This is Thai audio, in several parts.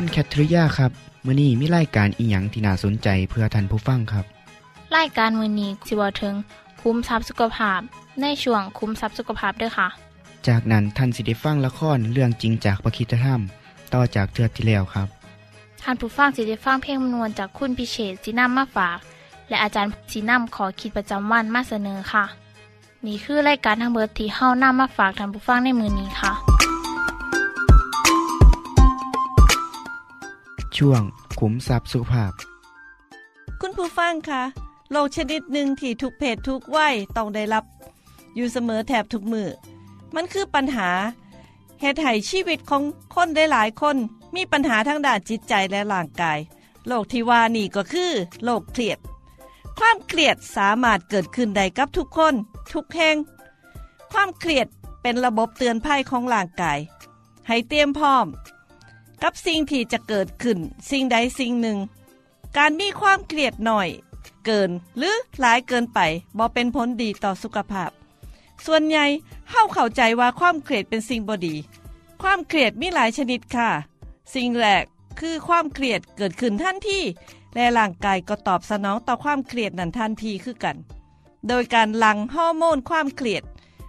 คุณแคทริยาครับมื้อนี้มีรายการอีหยังที่น่าสนใจเพื่อท่านผู้ฟังครับรายการมือนี้สิเวาถึง คุ้มทรัพย์สุขภาพ ในช่วงคุ้มทรัพย์สุขภาพด้วยค่ะ จากนั้นท่านสิได้ฟังละครเรื่องจริงจากประคีตธรรม ต่อจากเทือกที่แล้วครับท่านผู้ฟังสิได้ฟังเพลงมนวนจากคุณพิเชษสีน้ำมาฝาก และอาจารย์สีน้ำขอคิดประจำวันมาเสนอค่ะ นี่คือรายการทางเบอร์ที่เฮานำมาฝากท่านผู้ฟังในมือนี้ค่ะ ช่วงขุมทรัพย์สุขภาพ คุณผู้ฟังคะโรคชนิดหนึ่งที่ทุกเพศทุกวัยต้องได้รับ อยู่เสมอแถบทุกมือ มันคือปัญหาเหตุให้ชีวิตของคนได้หลายคน มีปัญหาทั้งด้านจิตใจและร่างกายโรคที่ว่านี่ก็คือโรคเครียด ความเครียดสามารถเกิดขึ้นได้กับทุกคน ทุกแห่ง ความเครียดเป็นระบบเตือนภัยของร่างกาย ให้เตรียมพร้อม กับสิ่งที่จะเกิดขึ้น สิ่งใดสิ่งหนึ่ง การมีความเครียดหน่อย เกินหรือหลายเกินไปบ่เป็นผลดีต่อสุขภาพ ส่วนใหญ่เฮาเข้าใจว่าความเครียดเป็นสิ่งบดี ความเครียดมีหลายชนิดค่ะ สิ่งแรกคือความเครียดเกิดขึ้นทันทีและร่างกายก็ตอบสนองต่อความเครียดนั้นทันทีคือกัน โดยการหลั่งฮอร์โมนความเครียด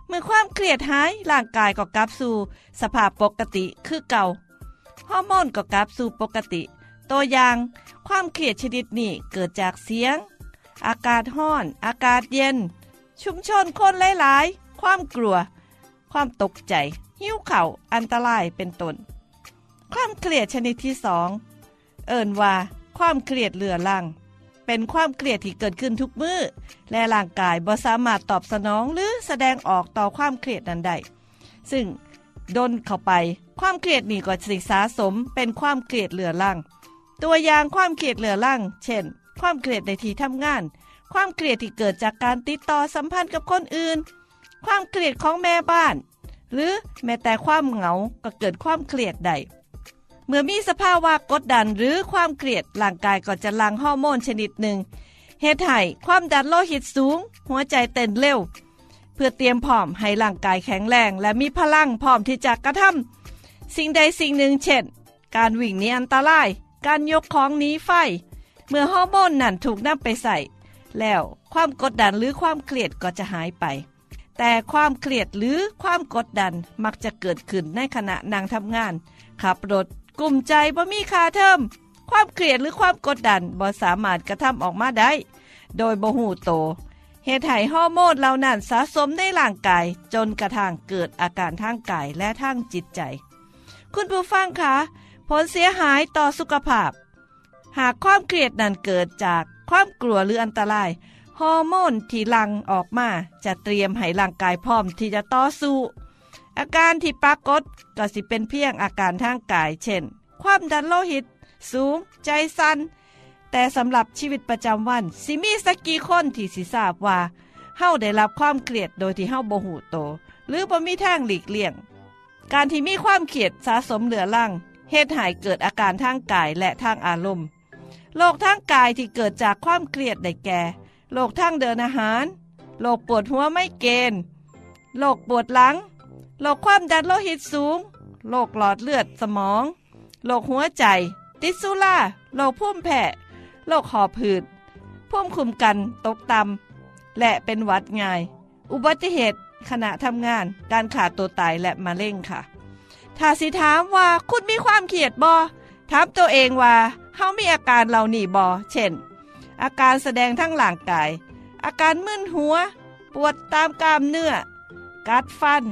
เมื่อความเครียดหายร่างกายก็กลับสู่สภาพปกติคือเก่า ฮอร์โมนก็กลับสู่ปกติ ตัวอย่าง ความเครียดชนิดนี้เกิดจากเสียง อากาศห้อน อากาศเย็น ชุมชนคนหลายๆ ความกลัว ความตกใจ หิ้วเข่าอันตรายเป็นต้นความเครียดชนิดที่สองเอิ่นว่า ความเครียดเลือรังเป็นความเครียดที่เกิดขึ้นทุกมื้อและร่างกายบ่สามารถตอบสนองหรือแสดงออกต่อความเครียดนั้นได้ซึ่งดนเข้าไป ความเครียดนี่ก็สิสะสมเป็นความเครียดเหลือล่างตัวอย่างความเครียดเหลือล่างเช่น ความเครียดในที่ทำงาน ความเครียดที่เกิดจากการติดต่อสัมพันธ์กับคนอื่น ความเครียดของแม่บ้าน หรือแม้แต่ความเหงาก็เกิดความเครียดได้เมื่อมีสภาวะกดดันหรือความเครียดร่างกายก็จะหลั่งฮอร์โมนชนิดหนึ่งเหตุให้ความดันโลหิตสูง หัวใจเต้นเร็ว เพื่อเตรียมพร้อมให้ร่างกายแข็งแรง และมีพลังพร้อมที่จะกระทำ สิ่งใดสิ่งหนึ่งเช่น การวิ่งหนีอันตราย การยกของหนีไฟ เมื่อฮอร์โมนนั่นถูกนำไปใส่ แล้วความกดดันหรือความเครียดก็จะหายไป แต่ความเครียดหรือความกดดันมักจะเกิดขึ้นในขณะนั่งทำงาน ขับรถกลุ้มใจบ่มีค่าเทอมความเครียดหรือความกดดันบ่สามารถกระทำออกมาได้ โดยบ่ฮู้โตเหตุให้ฮอร์โมนเหล่านั้นสะสมในร่างกายจนกระทั่งเกิดอาการทางกายและทางจิตใจ คุณผู้ฟังคะผลเสียหายต่อสุขภาพ หากความเครียดนั้นเกิดจากความกลัวหรืออันตราย ฮอร์โมนที่ลังออกมา จะเตรียมให้ร่างกายพร้อมที่จะต่อสู้ อาการที่ปรากฏก็สิเป็นเพียงอาการทางกาย เช่น ความดันโลหิต สูง ใจสัน่นแต่สำหรับชีวิตประจำวันสิมีสักกี่คนที่สิทราบว่าเฮาได้รับความเครียดโดยที่เฮาบ่หูโต หรือบ่มีทางหลีกเลี่ยง การที่มีความเครียดสะสมเหลือล่างเหตุให้เกิดอาการทางกายและทางอารมณ์โรคทางกายที่เกิดจากความเครียดได้แก่โรคทางเดินอาหารโรคปวดหัวไม่เกณฑ์โรคปวดหลังโรคความดันโลหิตสูงโรคหลอดเลือดสมองโรคหัวใจ ติดสุราโรคพุ่มแพ้โรคหอบหืดพุ่มคุมกันตกต่ำและเป็นหวัดง่าย อุบัติเหตุ ขณะทำงานการขาดตัวตายและมะเร็งค่ะ ถ้าสิถามว่าคุณมีความเครียดบอถามตัวเองว่าเฮามีอาการเหล่านี้บ่เช่น อาการแสดงทั้งร่างกาย อาการมึนหัว ปวดตามกล้ามเนื้อ กัดฟัน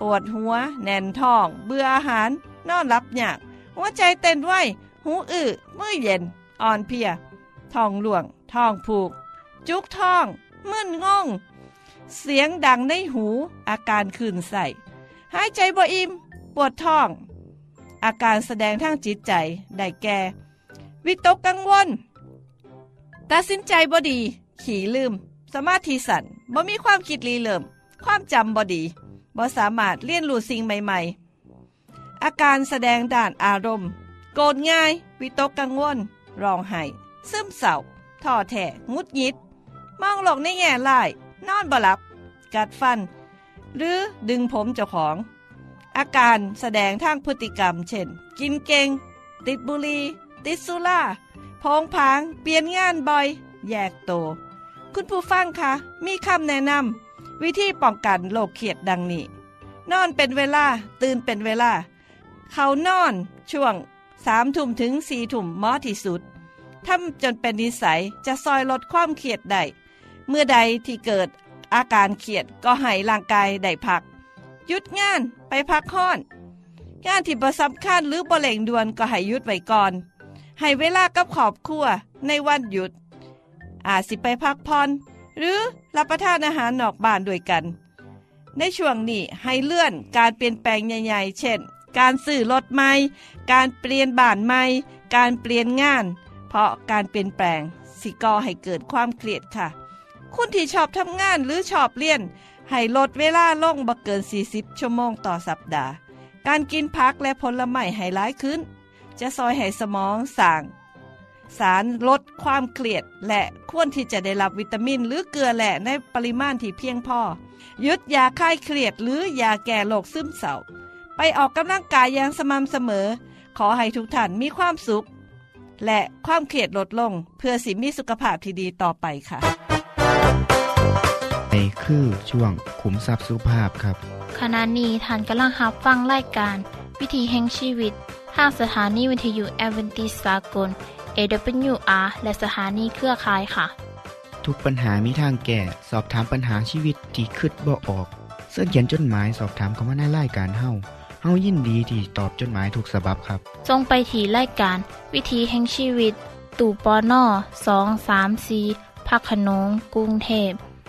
ปวดหัว แน่นท้อง เบื่ออาหาร นอนหลับยากหัวใจเต้นไวหูอื้อมือเย็น อ่อนเพลียท้องหลวงท้องผูก จุกท้องมึนงง เสียงดังในหู อาการขื่นใส่หายใจบ่อิ่มปวดท้อง อาการแสดงทางจิตใจได้แก่วิตกกังวลตัดสินใจบ่ดี ขี่ลืม สมาธิสั่นบ่มีความคิดรีเริ่ม ความจำบ่ดีบ่สามารถเรียนรู้สิ่งใหม่ๆ อาการแสดงด้านอารมณ์ โกรธง่าย วิตกกังวลร้องไห้ซึมเศร้าท้อแท้งุดหงิด มองโลกในแง่ร้าย นอนบ่หลับ กัดฟัน หรือดึงผมเจ้าของ อาการแสดงทางพฤติกรรม เช่น กินเก่ง ติดบุหรี่ติดสุราพองผาง เปลี่ยนงานบ่อย แยกโต คุณผู้ฟังคะ มีคำแนะนำวิธีป้องกันโรคเครียดดังนี้ นอนเป็นเวลา ตื่นเป็นเวลา เขานอนช่วงสามทุ่มถึงสี่ทุ่มมาะที่สุดทำจนเป็นนิสัยจะซอยลดความเครียดได้ เมื่อใดที่เกิดอาการเครียดก็ให้ร่างกายได้พัก หยุดงานไปพักห้อน งานที่ประสำคัญหรือบ่เร่งด่วนก็ให้หยุดไว้ก่อน ให้เวลากับครอบครัวในวันหยุด อาจสิไปพักผ่อนหรือรับประทานอาหารนอกบ้านด้วยกัน ในช่วงนี้ให้เลื่อนการเปลี่ยนแปลงใหญ่ๆ เช่น การซื้อรถใหม่ การเปลี่ยนบ้านใหม่ การเปลี่ยนงาน เพราะการเปลี่ยนแปลงสิก่อให้เกิดความเครียดค่ะ คุณที่ชอบทำงานหรือชอบเรียน ให้ลดเวลาลงบ่เกิน 40 ชั่วโมงต่อสัปดาห์ การกินผักและผลไม้ให้หลายขึ้น จะซอยให้สมองสร้างสารลดความเครียด และควรที่จะได้รับวิตามินหรือเกลือแร่ในปริมาณที่เพียงพอยุดยาคลายเครียดหรือยาแก้โรคซึมเศร้าไปออกกำลังกายอย่างสม่ำเสมอ ขอให้ทุกท่านมีความสุข และความเครียดลดลง เพื่อสิมีสุขภาพที่ดีต่อไปค่ะ คือช่วงขุมทรัพย์สุภาพครับ ขณะนี้ท่านกำลังรับฟังรายการ วิถีแห่งชีวิตทางสถานีวิทยุแอเวนติสากล AWR และสถานีเครือข่ายค่ะ ทุกปัญหามีทางแก้สอบถามปัญหาชีวิตที่คิดบ่ออก เสื้อเขียนจดหมายสอบถามเขามาในรายการเฮาเฮายินดีที่ตอบจดหมายถูกฉบับครับทรงไปถีรายการ วิถีแห่งชีวิต ตู่ปอน่อสองสามสีพักขนงกรุงเทพ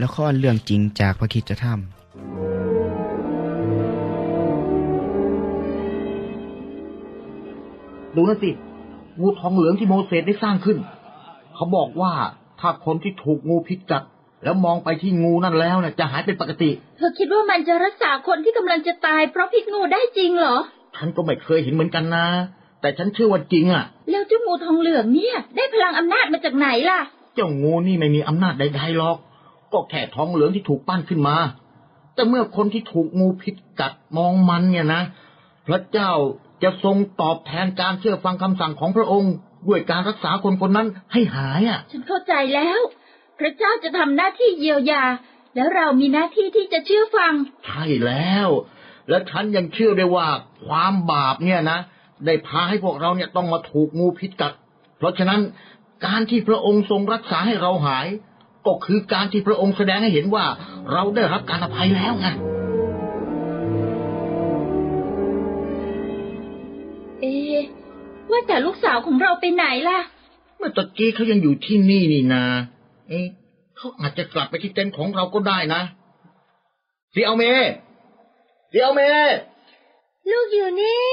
และข้อเรื่องจริงจากพระคิดจะทำดูนั่นสิงูทองเหลืองที่โมเสสได้สร้างขึ้น เขาบอกว่าถ้าคนที่ถูกงูพิษกัด แล้วมองไปที่งูนั่นแล้วเนี่ยจะหายเป็นปกติ เธอคิดว่ามันจะรักษาคนที่กำลังจะตายเพราะพิษงูได้จริงเหรอ ฉันก็ไม่เคยเห็นเหมือนกันนะ แต่ฉันเชื่อว่าจริงอะ แล้วเจ้างูทองเหลืองเนี่ย ได้พลังอำนาจมาจากไหนล่ะ เจ้างูนี่ไม่มีอำนาจใดๆหรอก ก็แค่ทองเหลืองที่ถูกปั้นขึ้นมา แต่เมื่อคนที่ถูกงูพิษกัดมองมันเนี่ยนะ พระเจ้าจะทรงตอบแทนการเชื่อฟังคำสั่งของพระองค์ ด้วยการรักษาคนคนนั้นให้หายอะ ฉันเข้าใจแล้ว พระเจ้าจะทำหน้าที่เยียวยา แล้วเรามีหน้าที่ที่จะเชื่อฟัง ใช่แล้ว และฉันยังเชื่อได้ว่าความบาปเนี่ยนะได้พาให้พวกเราเนี่ยต้องมาถูกงูพิษกัด เพราะฉะนั้นการที่พระองค์ทรงรักษาให้เราหาย ก็คือการที่พระองค์แสดงให้เห็นว่าเราได้รับการอภัยแล้วไงเอะว่าแต่ลูกสาวของเราไปไหนล่ะ เมื่อตะกี้เขายังอยู่ที่นี่นี่นา เอ๊ะเขาอาจจะกลับไปที่เต็นท์ของเราก็ได้นะเสียวเมเสียวเมลูกอยู่นี่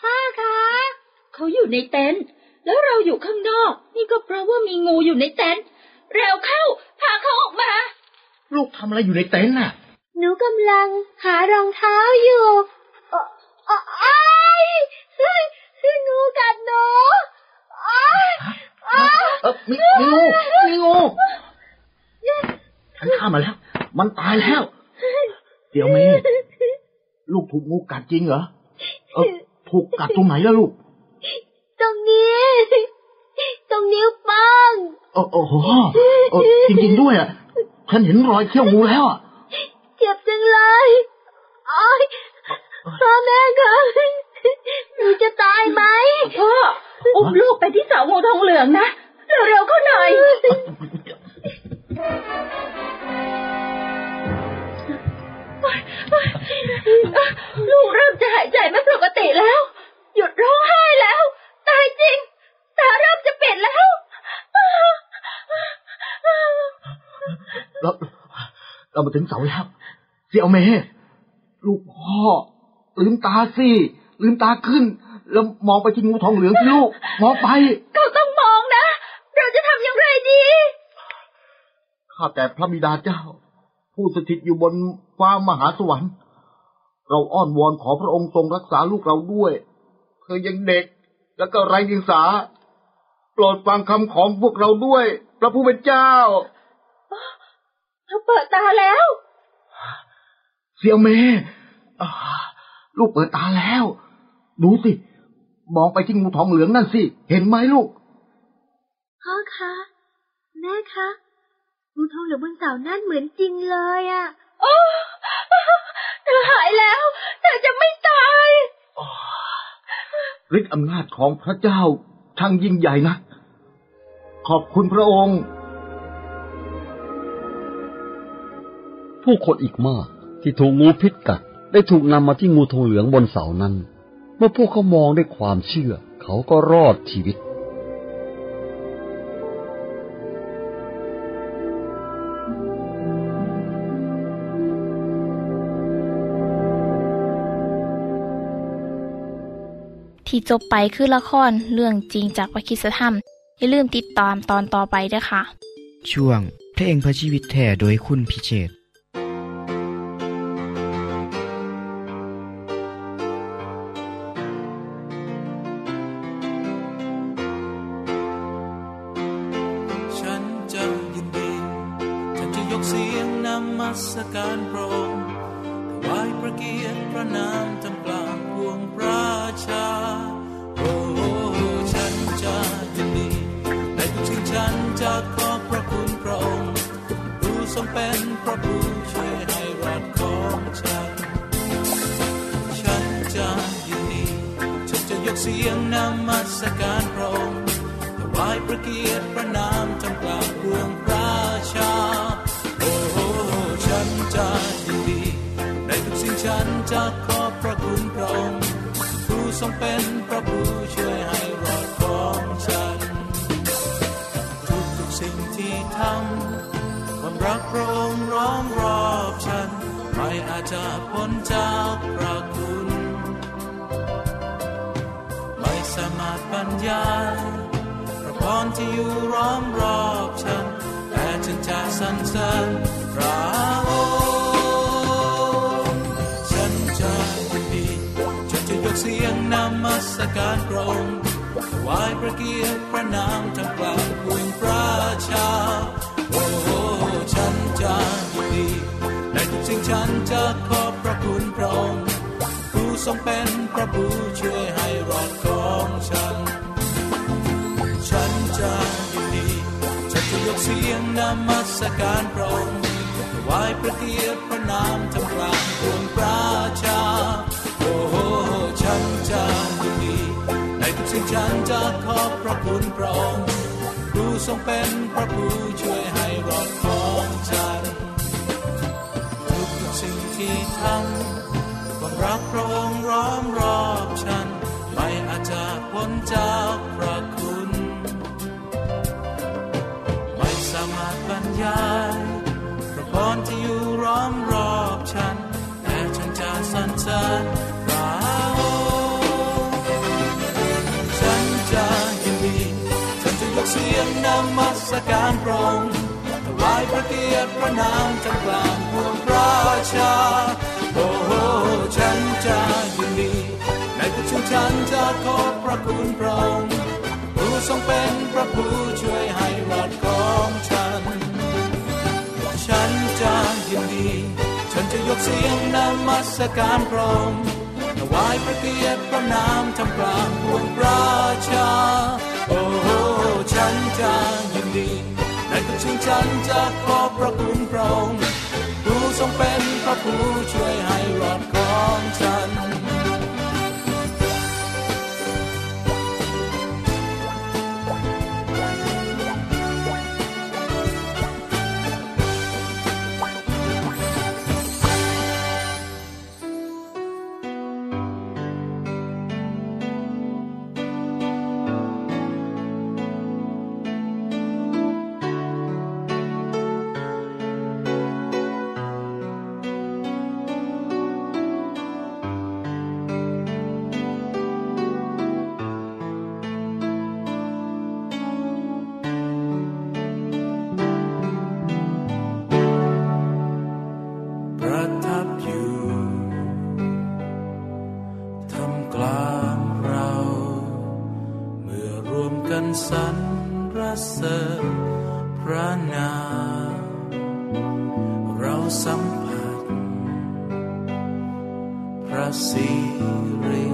พ่อคะเขาอยู่ในเต็นท์แล้วเราอยู่ข้างนอก นี่ก็เพราะว่ามีงูอยู่ในเต็นท์ เร็วเข้า พาเขาออกมา ลูกทำอะไรอยู่ในเต็นท์น่ะ หนูกำลังหารองเท้าอยู่เอ่อเอ่ออ้ายเฮ้ยเฮ้ยงูกัดหนูเออมีมีงูมีงูฉันฆ่ามาแล้ว มันตายแล้ว เดี๋ยวเมย์ลูกถูกงูกัดจริงเหรอเออถูกกัดตรงไหนล่ะลูก โอ้โอ้โหเออจริงๆด้วยอะฉันเห็นรอยเขี้ยวงูแล้วอะเจ็บจังเลยโอ้ยพ่อแม่คะหนูจะตายไหมพ่ออุ้มลูกไปที่เสางูทองเหลืองนะเร็วๆเข้าหน่อยลูกเริ่มจะหายใจไม่ปกติแล้ว หยุดร้องไห้แล้ว ตายจริง ตาเริ่มจะปิดแล้ว เราเรามาถึงเสาแล้ว เสี่ยวเมย์ลูกพ่อ ลืมตาสิลืมตาขึ้น แล้วมองไปที่งูทองเหลืองสิลูก มองไปเขาต้องมองนะ เราจะทำอย่างไรดีข้าแต่พระบิดาเจ้า ผู้สถิตอยู่บนฟ้ามหาสวรรค์ เราอ้อนวอนขอพระองค์ทรงรักษาลูกเราด้วย เธอยังเด็กแล้วก็ไร้เดียงสาโป รดฟังคำของพวกเราด้วย พระผู้เป็นเจ้าเขาเปิดตาแล้ว เสี่ยวเมย์อ่าลูกเปิดตาแล้ว ดูสิ มองไปที่งูทองเหลืองนั่นสิ เห็นไหมลูก พ่อคะ แม่คะ งูทองเหลืองบนเสานั่นเหมือนจริงเลยอะโอ้เธอหายแล้ว เธอจะไม่ตายฤทธิ์อำนาจของพระเจ้าช่างยิ่งใหญ่นะ ขอบคุณพระองค์ ผู้คนอีกมากที่ถูกงูพิษกัด ได้ถูกนำมาที่งูทองเหลืองบนเสานั้น เมื่อพวกเขามองด้วยความเชื่อ เขาก็รอดชีวิตที่จบไปคือละครเรื่องจริงจากวิคิสธรรม อย่าลืมติดตามตอนต่อไปด้วยค่ะ ช่วงเพลงพระชีวิตแท่โดยคุณพิเชษฐ์ฉันจะยินดีฉันจะยกเสียงนมัสการพระองค์ถวายพระเกียรติพระนามทำกลางพวงประชา โอ้ ฉันจะยินดีในทุกสิ่ง ฉันจะขอบพระคุณพระองค์ผู้ทรงเป็นพระผู้ช่วยให้รอดของฉัน ฉันจะยินดีฉันจะยกเสียงนมัสการพระองค์ถวายพระเกียรติพระนามทำกลางพวงประชา โอ้โหฉันจะยินดีในทุกสิ่งฉันจะขอบพระคุณพระองค์ผู้ทรงเป็นพระผู้ช่วยให้ ที่ทำความรักพระองค์ร้อมรอบฉัน ไม่อาจจะพ้นจากพระคุณ ไม่สามารถบรรยายพระพรที่อยู่ร้อมรอบฉัน แต่ฉันจะสรรเสริญพระองค์ฉันจะยินดีฉันจะยกเสียงนมัสการพระองค์ วายพระเกียรติพระนามทำกลางพวงประชา โอ้โหฉันจะยินดีในทุกสิ่งฉันจะขอบพระคุณพระองค์ผู้ทรงเป็นพระผู้ช่วยให้รอดของฉัน ฉันจะยินดีฉันจะยกเสียงนมัสการพระองค์ถวายพระเกียรติพระนามทำกลางปวง ในทุกสิ่งฉันจะขอบพระคุณพระองค์ผู้ทรงเป็นพระผู้ช่วยให้รอดของฉันทุกสิ่งที่ทำความรักพระองค์ร้อมรอบฉัน ไม่อาจจะพ้นจากพระคุณ ไม่สามารถบรรยายานตรงถวายพระเกียรติพระนามจำกลางพวงพระชา โอ้โหฉันจะยินดีในทุกชื่อฉันจะขอบพระคุณพรองผู้ทรงเป็นพระผู้ช่วยให้รอดของฉัน ฉันจะยินดี ฉันจะยกเสียงนมัสการพระองค์ถวายพระเกียรติพระนามทำกลางพวงพระชา โอ้โหฉันจะยินดี ชื่นฉันจะขอบพระคุณพระองค์ผู้ทรงเป็นพระผู้ช่วย สรรเสริญพระนามเราสัมผัส พระสิริ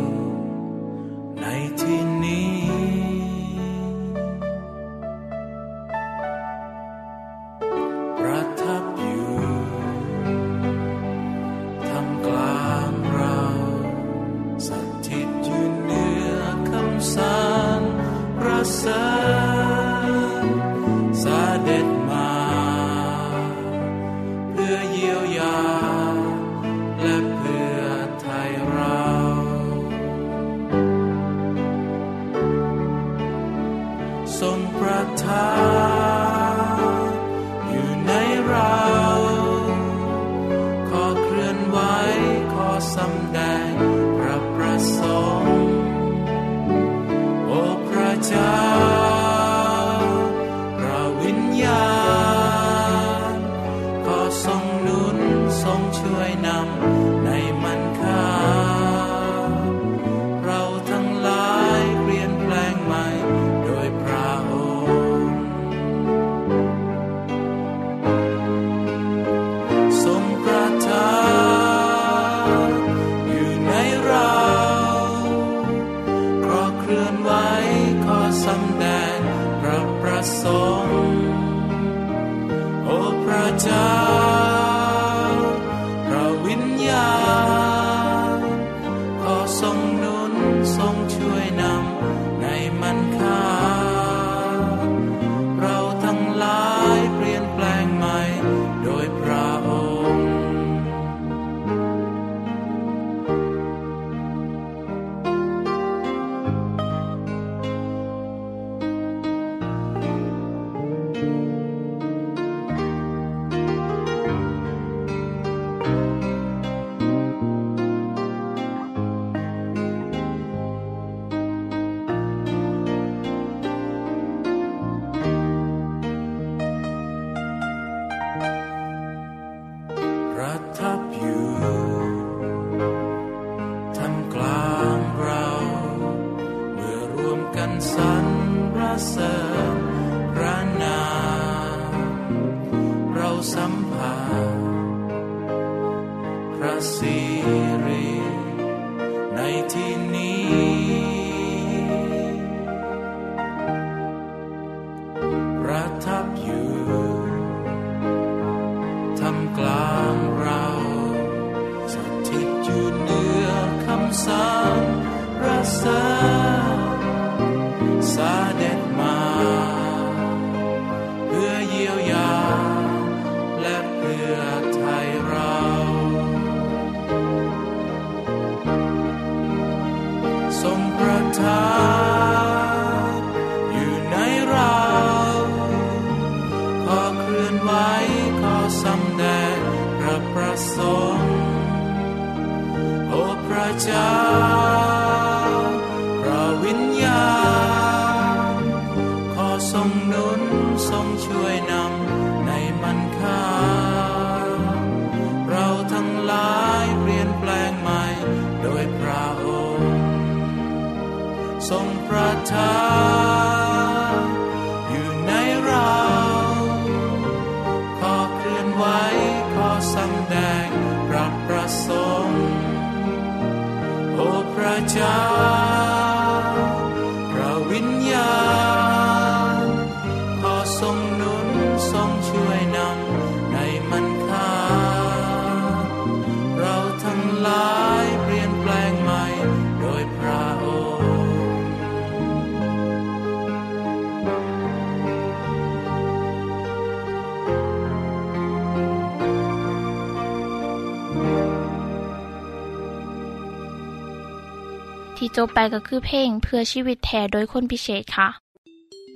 บไปก็คือเพลงเพื่อชีวิตแทนโดยคนพิเศษค่ะ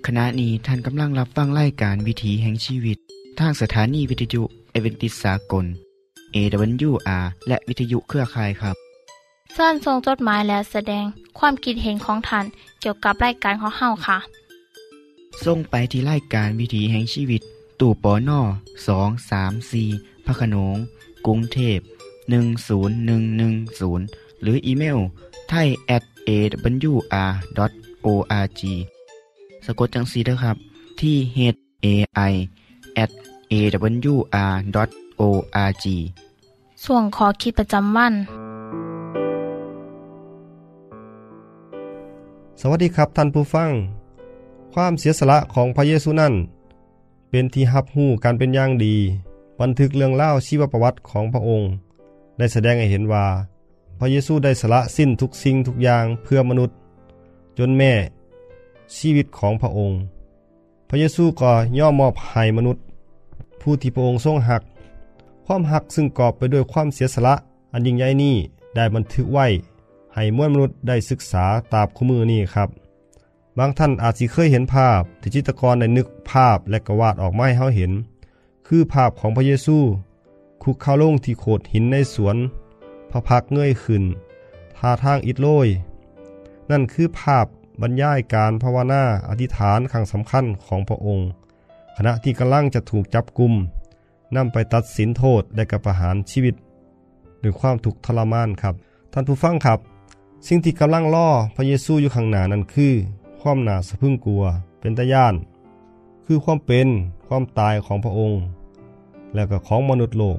ขณะนี้ท่านกำลังรับฟังรายการวิถีแห่งชีวิต ทางสถานีวิทยุเอเวนติสากล AWR และวิทยุเครือข่ายครับส่วนส่งจดหมายและแสดงความคิดเห็นของท่านเกี่ยวกับรายการของเฮาค่ะส่งไปที่รายการวิถีแห่งชีวิต ตู่ปอน่อสองสามสีพระโขนงกรุงเทพ10110 หรืออีเมลไทย at awr.org สะกดจังสีนะครับ ที่ h a i at awr.org ส่วนขอคิดประจำวัน สวัสดีครับท่านผู้ฟัง ความเสียสละของพระเยซูนั้นเป็นที่ฮับหู้การเป็นอย่างดี บันทึกเรื่องเล่าชีวประวัติของพระองค์ ได้แสดงให้เห็นว่า พระเยซูได้สละสิ้นทุกสิ่งทุกอย่างเพื่อมนุษย์ จนแม่ชีวิตของพระองค์ พระเยซูก็ย่อมมอบให้มนุษย์ ผู้ที่พระองค์ทรงหัก ความหักซึ่งกอบไปด้วยความเสียสละอันยิ่งใหญ่นี้ได้บันทึกไว้ให้มวลมนุษย์ได้ศึกษาตามคู่มือนี้ครับ บางท่านอาจสิเคยเห็นภาพที่จิตรกรได้นึกภาพและกวาดออกมาให้เฮาเห็น คือภาพของพระเยซูคุกเข้าลงที่โขดหินในสวน พระพักเงยขึ้นท่าทางอิดโรย นั่นคือภาพบรรยายการภาวนาอธิษฐานครั้งสำคัญของพระองค์ ขณะที่กำลังจะถูกจับกุมนำไปตัดสินโทษและกับประหารชีวิตด้วยความทุกข์ทรมานครับ ท่านผู้ฟังครับ สิ่งที่กำลังล่อพระเยซูอยู่ข้างหน้านั้นคือ ความหนาสะพึ่งกลัวเป็นตาย่าน คือความเป็นความตายของพระองค์ และก็ของมนุษย์โลก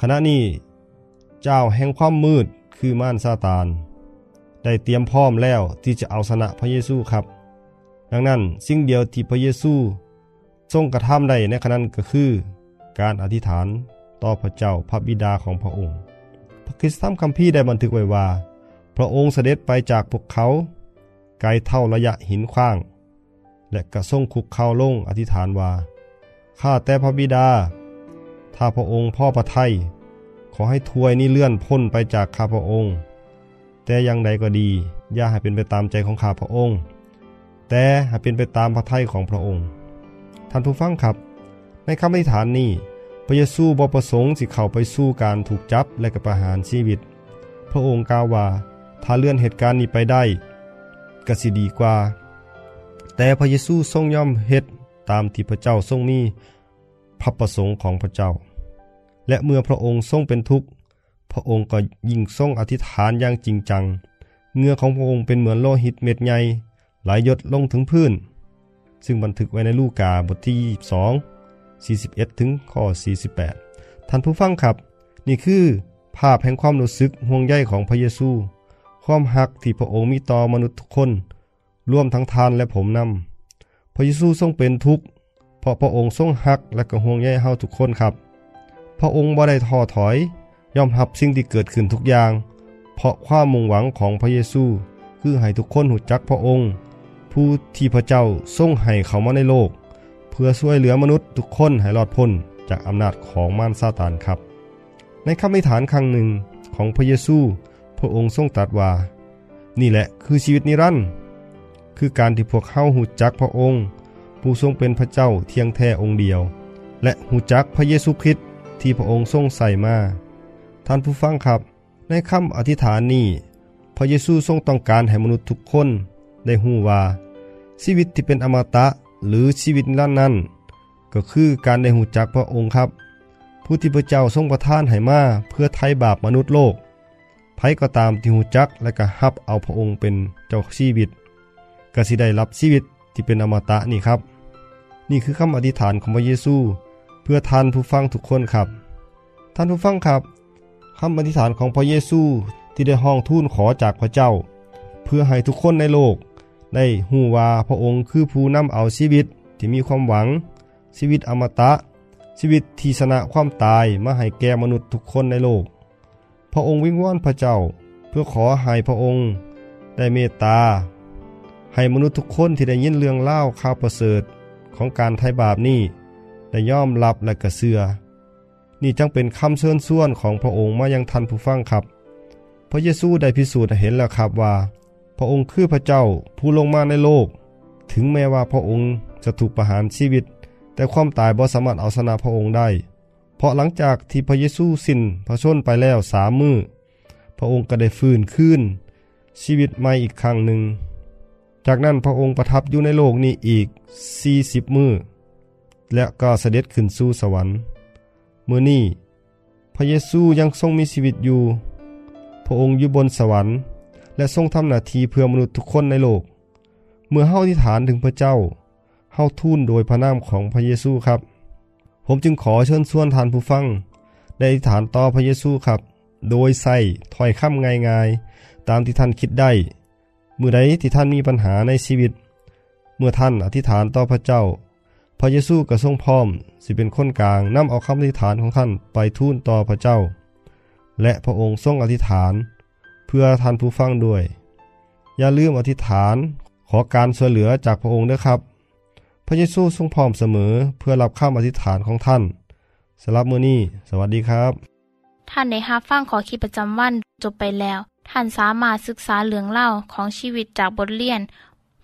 ขณะนี้ เจ้าแห่งความมืดคือม่านซาตาน ได้เตรียมพร้อมแล้วที่จะเอาชนะพระเยซูครับ ดังนั้นสิ่งเดียวที่พระเยซูทรงกระทำได้ในขณะนั้นก็คือ การอธิษฐานต่อพระเจ้าพระบิดาของพระองค์ พระคริสตธรรมคัมภีร์ได้บันทึกไว้ว่า พระองค์เสด็จไปจากพวกเขา ไกลเท่าระยะหินขว้าง และกระส่งคุกเข่าลงอธิษฐานว่า ข้าแต่พระบิดา ถ้าพระองค์พ่อพระทัย ขอให้ถวยนี้เลื่อนพ้นไปจากข้าพระองค์ แต่อย่างใดก็ดี อย่าให้เป็นไปตามใจของข้าพระองค์ แต่ให้เป็นไปตามพระทัยของพระองค์ ท่านผู้ฟังครับ ในคำอธิษฐานนี้พระเยซูบ่ประสงค์สิเข้าไปสู้การถูกจับและก็ประหารชีวิต พระองค์กล่าวว่าถ้าเลื่อนเหตุการณ์นี้ไปได้ก็สิดีกว่า แต่พระเยซูทรงยอมเฮ็ดตามที่พระเจ้าทรงมีพระประสงค์ของพระเจ้า และเมื่อพระองค์ทรงเป็นทุกข์ พระองค์ก็ยิ่งทรงอธิษฐานอย่างจริงจังเงื่อของพระองค์เป็นเหมือนโลหิตเม็ดใหญ่ไหลยดลงถึงพื้น ซึ่งบันทึกไว้ในลูกาบทที่ 22 41 ถึงข้อ 48 ท่านผู้ฟังครับ นี่คือภาพแห่งความรู้สึกห่วงใยของพระเยซู ความหักที่พระองค์มีต่อมนุษย์ทุกคน ร่วมทั้งทานและผมนำพระเยซูทรงเป็นทุกข์เพราะพระองค์ทรงหักและก็ห่วงใยเฮาทุกคนครับ ระองค์บ่ได้ท้อถอย ยอมรับสิ่งที่เกิดขึ้นทุกอย่าง เพราะความมุ่งหวังของพระเยซูคือให้ทุกคนหูจักพระองค์ ผู้ที่พระเจ้าทรงให้เขามาในโลก เพื่อช่วยเหลือมนุษย์ทุกคนให้รอดพ้นจากอำนาจของมารซาตานครับ ในคำอธิษฐานครั้งหนึ่งของพระเยซู พระองค์ทรงตรัสว่า นี่แหละคือชีวิตนิรันดร์คือการที่พวกเฮาหูจักพระองค์ ผู้ทรงเป็นพระเจ้าเที่ยงแท้องค์เดียว และหูจักพระเยซูคริสต์ ที่พระองค์ทรงใส่มา ท่านผู้ฟังครับ ในคำอธิษฐานนี้พระเยซูทรงต้องการให้มนุษย์ทุกคนได้หูว่า ชีวิตที่เป็นอมตะหรือชีวิตนิรันดร์นั้น ก็คือการได้หูจักพระองค์ครับ ผู้ที่พระเจ้าทรงประทานให้มาเพื่อไถ่บาปมนุษย์โลกไผก็ตามที่หูจักและก็ฮับเอาพระองค์เป็นเจ้าชีวิตก็สิได้รับชีวิตที่เป็นอมตะนี่ครับ นี่คือคำอธิษฐานของพระเยซู เพื่อท่านผู้ฟังทุกคนครับ ท่านผู้ฟังครับคำอธิษฐานของพระเยซูที่ได้ห้องทูลขอจากพระเจ้า เพื่อให้ทุกคนในโลก ได้หูว่าพระองค์คือผู้นำเอาชีวิตที่มีความหวัง ชีวิตอมตะ ชีวิตที่ชนะความตายมาให้แก่มนุษย์ทุกคนในโลก พระองค์วิงวอนพระเจ้าเพื่อขอให้พระองค์ได้เมตตา ให้มนุษย์ทุกคนที่ได้ยินเรื่องเล่าข่าวประเสริฐของการไถ่บาปนี้ ได้ยอมรับและกระเสือ นี่จังเป็นคำเชิญส่วนของพระองค์มายังทันผู้ฟังครับ พระเยซูได้พิสูจน์เห็นแล้วครับว่า พระองค์คือพระเจ้าผู้ลงมาในโลก ถึงแม้ว่าพระองค์จะถูกประหารชีวิต แต่ความตายบ่สามารถเอาชนะพระองค์ได้ เพราะหลังจากที่พระเยซูสิ้นพระชนไปแล้วสามมือพระองค์ก็ได้ฟื้นขึ้นชีวิตใหม่อีกครั้งหนึ่ง จากนั้นพระองค์ประทับอยู่ในโลกนี้อีก 40 มือ และก็เสด็จขึ้นสู่สวรรค์เมื่อนี้พระเยซูยังทรงมีชีวิตอยู่ พระองค์อยู่บนสวรรค์ และทรงทำหน้าที่เพื่อมนุษย์ทุกคนในโลก เมื่อเฮาอธิษฐานถึงพระเจ้าเฮาทูลโดยพระนามของพระเยซูครับ ผมจึงขอเชิญชวนท่านผู้ฟัง ได้อธิษฐานต่อพระเยซูครับ โดยใส่ถ้อยคำง่ายๆ ตามที่ท่านคิดได้เมื่อใดที่ท่านมีปัญหาในชีวิต เมื่อท่านอธิษฐานต่อพระเจ้า พระเยซูก็ทรงพร้อม สิเป็นคนกลางนำเอาคำอธิษฐานของท่านไปทูลต่อพระเจ้า และพระองค์ทรงอธิษฐาน เพื่อท่านผู้ฟังด้วย อย่าลืมอธิษฐานขอการช่วยเหลือจากพระองค์ด้วยครับ พระเยซูทรงพร้อมเสมอเพื่อรับคำอธิษฐานของท่านสำหรับมือนี้ สวัสดีครับ ท่านได้รับฟังขอคิดประจำวันจบไปแล้ว ท่านสามารถศึกษาเรื่องเล่าของชีวิตจากบทเรียน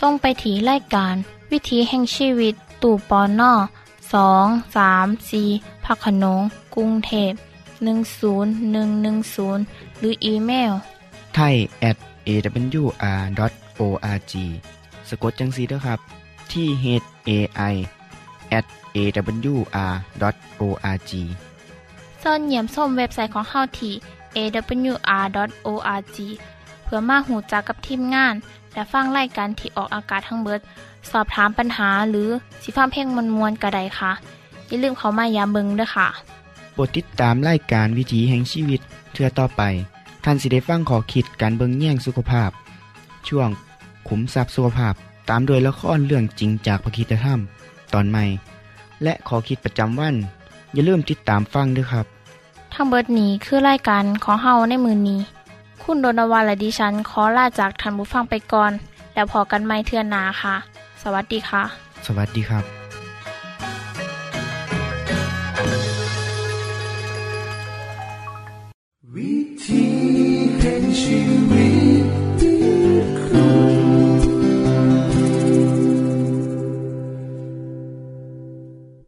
จงไปถีรายการ วิถีแห่งชีวิต ตู่ปอนนอสองสามสีพักขนงกรุงเทพ10110 หรืออีเมลไทย at awr.org สะกดจังสีเด้อครับ ที่ h a i at awr.org ส่วนเหยี่ยมส้มเว็บไซต์ของเฮาที่ awr.org เพื่อมาหูจักกับทีมงาน และฟังไล่กันที่ออกอากาศทั้งเบิด สอบถามปัญหาหรือสิฟ้าเพลงมวลมวลกระไดค่ะ อย่าลืมเขามายามเบิงด้วยค่ะโปรดติดตามรายการวิถีแห่งชีวิตเทือต่อไปท่านสิได้ฟังขอคิดการเบิงแย่งสุขภาพ ช่วงขุมทรัพย์สุขภาพตามโดยละครเรื่องจริงจากพระคีตธรรม ตอนใหม่ และขอคิดประจำวัน อย่าลืมติดตามฟังด้วยครับ ทั้งเบิดนี้คือรายการของเฮาในมือนี้ คุณโดนวาและดิฉันขอลาจากทันบุฟังไปก่อน แล้วพอกันไม่เทื่อนนาค่ะ สวัสดีค่ะ สวัสดีครับ